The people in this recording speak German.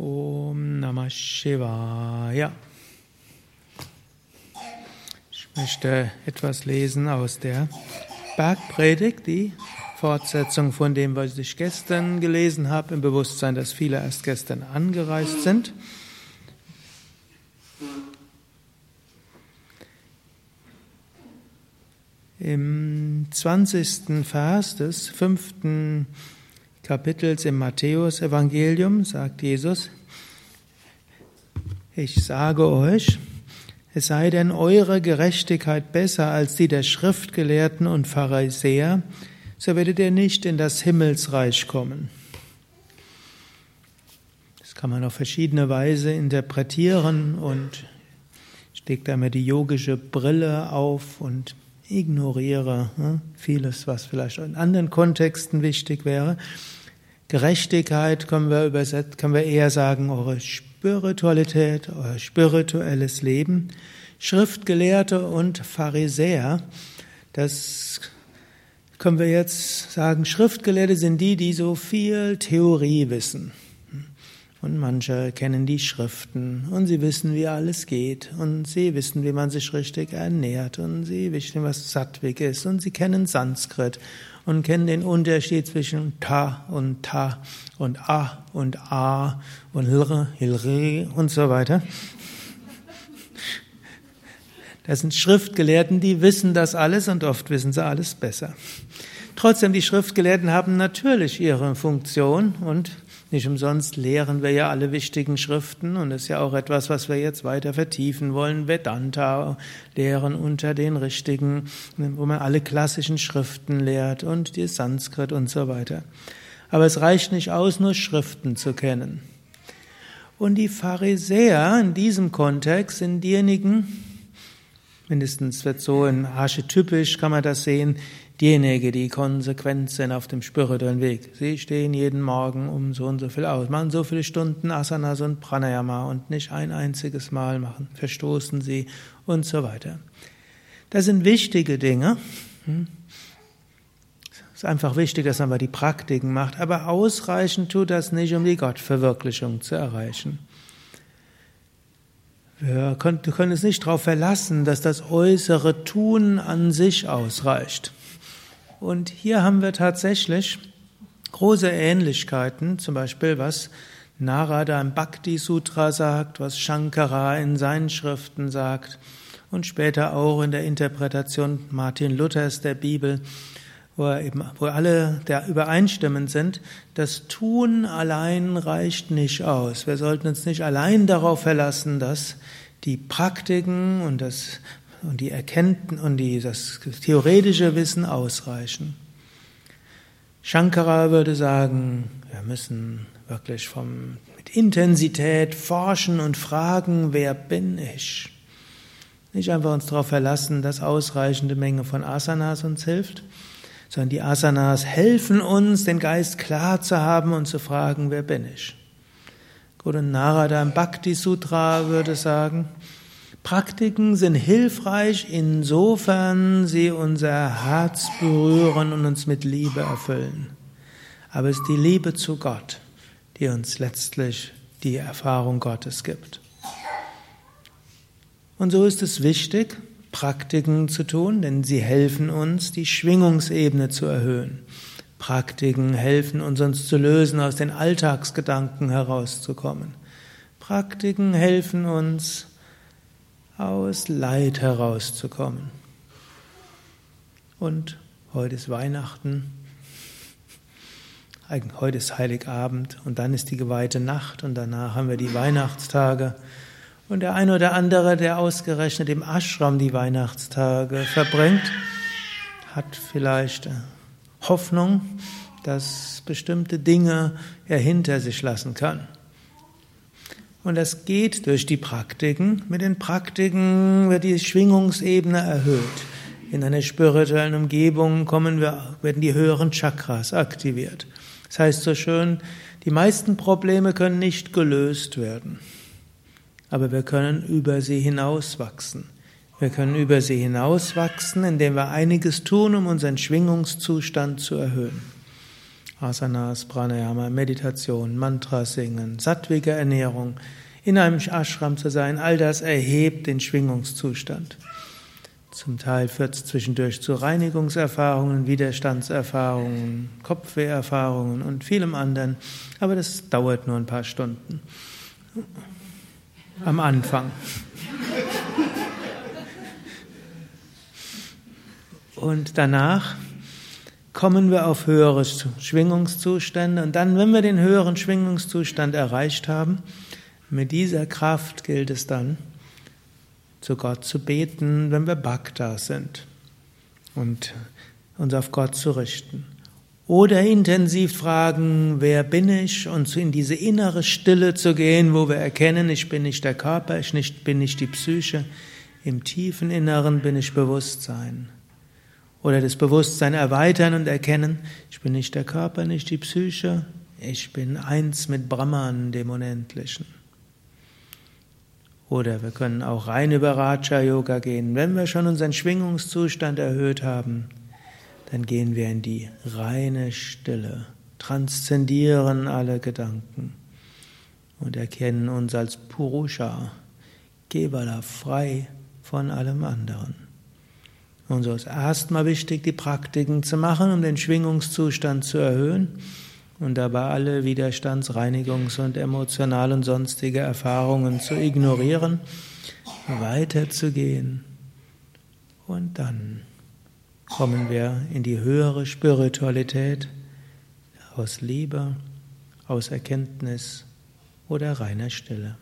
Om Namah Shivaya. Ich möchte etwas lesen aus der Bergpredigt, die Fortsetzung von dem, was ich gestern gelesen habe, im Bewusstsein, dass viele erst gestern angereist sind. Im 20. Vers des fünften Kapitels im Matthäus-Evangelium sagt Jesus, ich sage euch, es sei denn eure Gerechtigkeit besser als die der Schriftgelehrten und Pharisäer, so werdet ihr nicht in das Himmelsreich kommen. Das kann man auf verschiedene Weise interpretieren und ich lege da mir die yogische Brille auf und ignoriere hm, vieles, was vielleicht in anderen Kontexten wichtig wäre. Gerechtigkeit können wir übersetzen, können wir eher sagen, eure Spiritualität, euer spirituelles Leben. Schriftgelehrte und Pharisäer, das können wir jetzt sagen, Schriftgelehrte sind die, die so viel Theorie wissen. Und manche kennen die Schriften. Und sie wissen, wie alles geht. Und sie wissen, wie man sich richtig ernährt. Und sie wissen, was Sattvik ist. Und sie kennen Sanskrit und kennen den Unterschied zwischen Ta und Ta und A und A und Hilre, Hilre und so weiter. Das sind Schriftgelehrten, die wissen das alles und oft wissen sie alles besser. Trotzdem, die Schriftgelehrten haben natürlich ihre Funktion und nicht umsonst lehren wir ja alle wichtigen Schriften und das ist ja auch etwas, was wir jetzt weiter vertiefen wollen. Vedanta lehren unter den richtigen, wo man alle klassischen Schriften lehrt und die Sanskrit und so weiter. Aber es reicht nicht aus, nur Schriften zu kennen. Und die Pharisäer in diesem Kontext sind diejenigen, mindestens wird so in archetypisch kann man das sehen, diejenigen, die konsequent sind auf dem spirituellen Weg. Sie stehen jeden Morgen um so und so viel aus, machen so viele Stunden Asanas und Pranayama und nicht ein einziges Mal machen, verstoßen sie und so weiter. Das sind wichtige Dinge. Hm? Es ist einfach wichtig, dass man die Praktiken macht, aber ausreichend tut das nicht, um die Gottverwirklichung zu erreichen. Wir können, es nicht darauf verlassen, dass das äußere Tun an sich ausreicht. Und hier haben wir tatsächlich große Ähnlichkeiten, zum Beispiel was Narada im Bhakti Sutra sagt, was Shankara in seinen Schriften sagt und später auch in der Interpretation Martin Luthers der Bibel, wo, er eben, wo alle der übereinstimmend sind, das Tun allein reicht nicht aus. Wir sollten uns nicht allein darauf verlassen, dass die Praktiken und das und die Erkenntnis und die, das theoretische Wissen ausreichen. Shankara würde sagen, wir müssen wirklich vom, mit Intensität forschen und fragen, wer bin ich? Nicht einfach uns darauf verlassen, dass ausreichende Menge von Asanas uns hilft, sondern die Asanas helfen uns, den Geist klar zu haben und zu fragen, wer bin ich? Guru Narada im Bhakti Sutra würde sagen, Praktiken sind hilfreich, insofern sie unser Herz berühren und uns mit Liebe erfüllen. Aber es ist die Liebe zu Gott, die uns letztlich die Erfahrung Gottes gibt. Und so ist es wichtig, Praktiken zu tun, denn sie helfen uns, die Schwingungsebene zu erhöhen. Praktiken helfen uns, uns zu lösen, aus den Alltagsgedanken herauszukommen. Praktiken helfen uns, aus Leid herauszukommen. Und heute ist Weihnachten, heute ist Heiligabend und dann ist die geweihte Nacht und danach haben wir die Weihnachtstage. Und der eine oder andere, der ausgerechnet im Ashram die Weihnachtstage verbringt, hat vielleicht Hoffnung, dass bestimmte Dinge er hinter sich lassen kann. Und das geht durch die Praktiken. Mit den Praktiken wird die Schwingungsebene erhöht. In einer spirituellen Umgebung kommen wir, werden die höheren Chakras aktiviert. Das heißt so schön, die meisten Probleme können nicht gelöst werden. Aber wir können über sie hinauswachsen. Wir können über sie hinauswachsen, indem wir einiges tun, um unseren Schwingungszustand zu erhöhen. Asanas, Pranayama, Meditation, Mantra singen, sattwige Ernährung, in einem Ashram zu sein, all das erhebt den Schwingungszustand. Zum Teil führt es zwischendurch zu Reinigungserfahrungen, Widerstandserfahrungen, Kopfweherfahrungen und vielem anderen, aber das dauert nur ein paar Stunden. Am Anfang. Und danach kommen wir auf höhere Schwingungszustände und dann, wenn wir den höheren Schwingungszustand erreicht haben, mit dieser Kraft gilt es dann, zu Gott zu beten, wenn wir Bhakta sind und uns auf Gott zu richten. Oder intensiv fragen, wer bin ich? Und in diese innere Stille zu gehen, wo wir erkennen, ich bin nicht der Körper, ich nicht, bin nicht die Psyche. Im tiefen Inneren bin ich Bewusstsein. Oder das Bewusstsein erweitern und erkennen, ich bin nicht der Körper, nicht die Psyche, ich bin eins mit Brahman, dem Unendlichen. Oder wir können auch rein über Raja Yoga gehen. Wenn wir schon unseren Schwingungszustand erhöht haben, dann gehen wir in die reine Stille, transzendieren alle Gedanken und erkennen uns als Purusha, Kevala, frei von allem anderen. Und so ist erstmal wichtig, die Praktiken zu machen, um den Schwingungszustand zu erhöhen und dabei alle Widerstands-, Reinigungs- und emotional und sonstige Erfahrungen zu ignorieren, weiterzugehen und dann kommen wir in die höhere Spiritualität aus Liebe, aus Erkenntnis oder reiner Stille.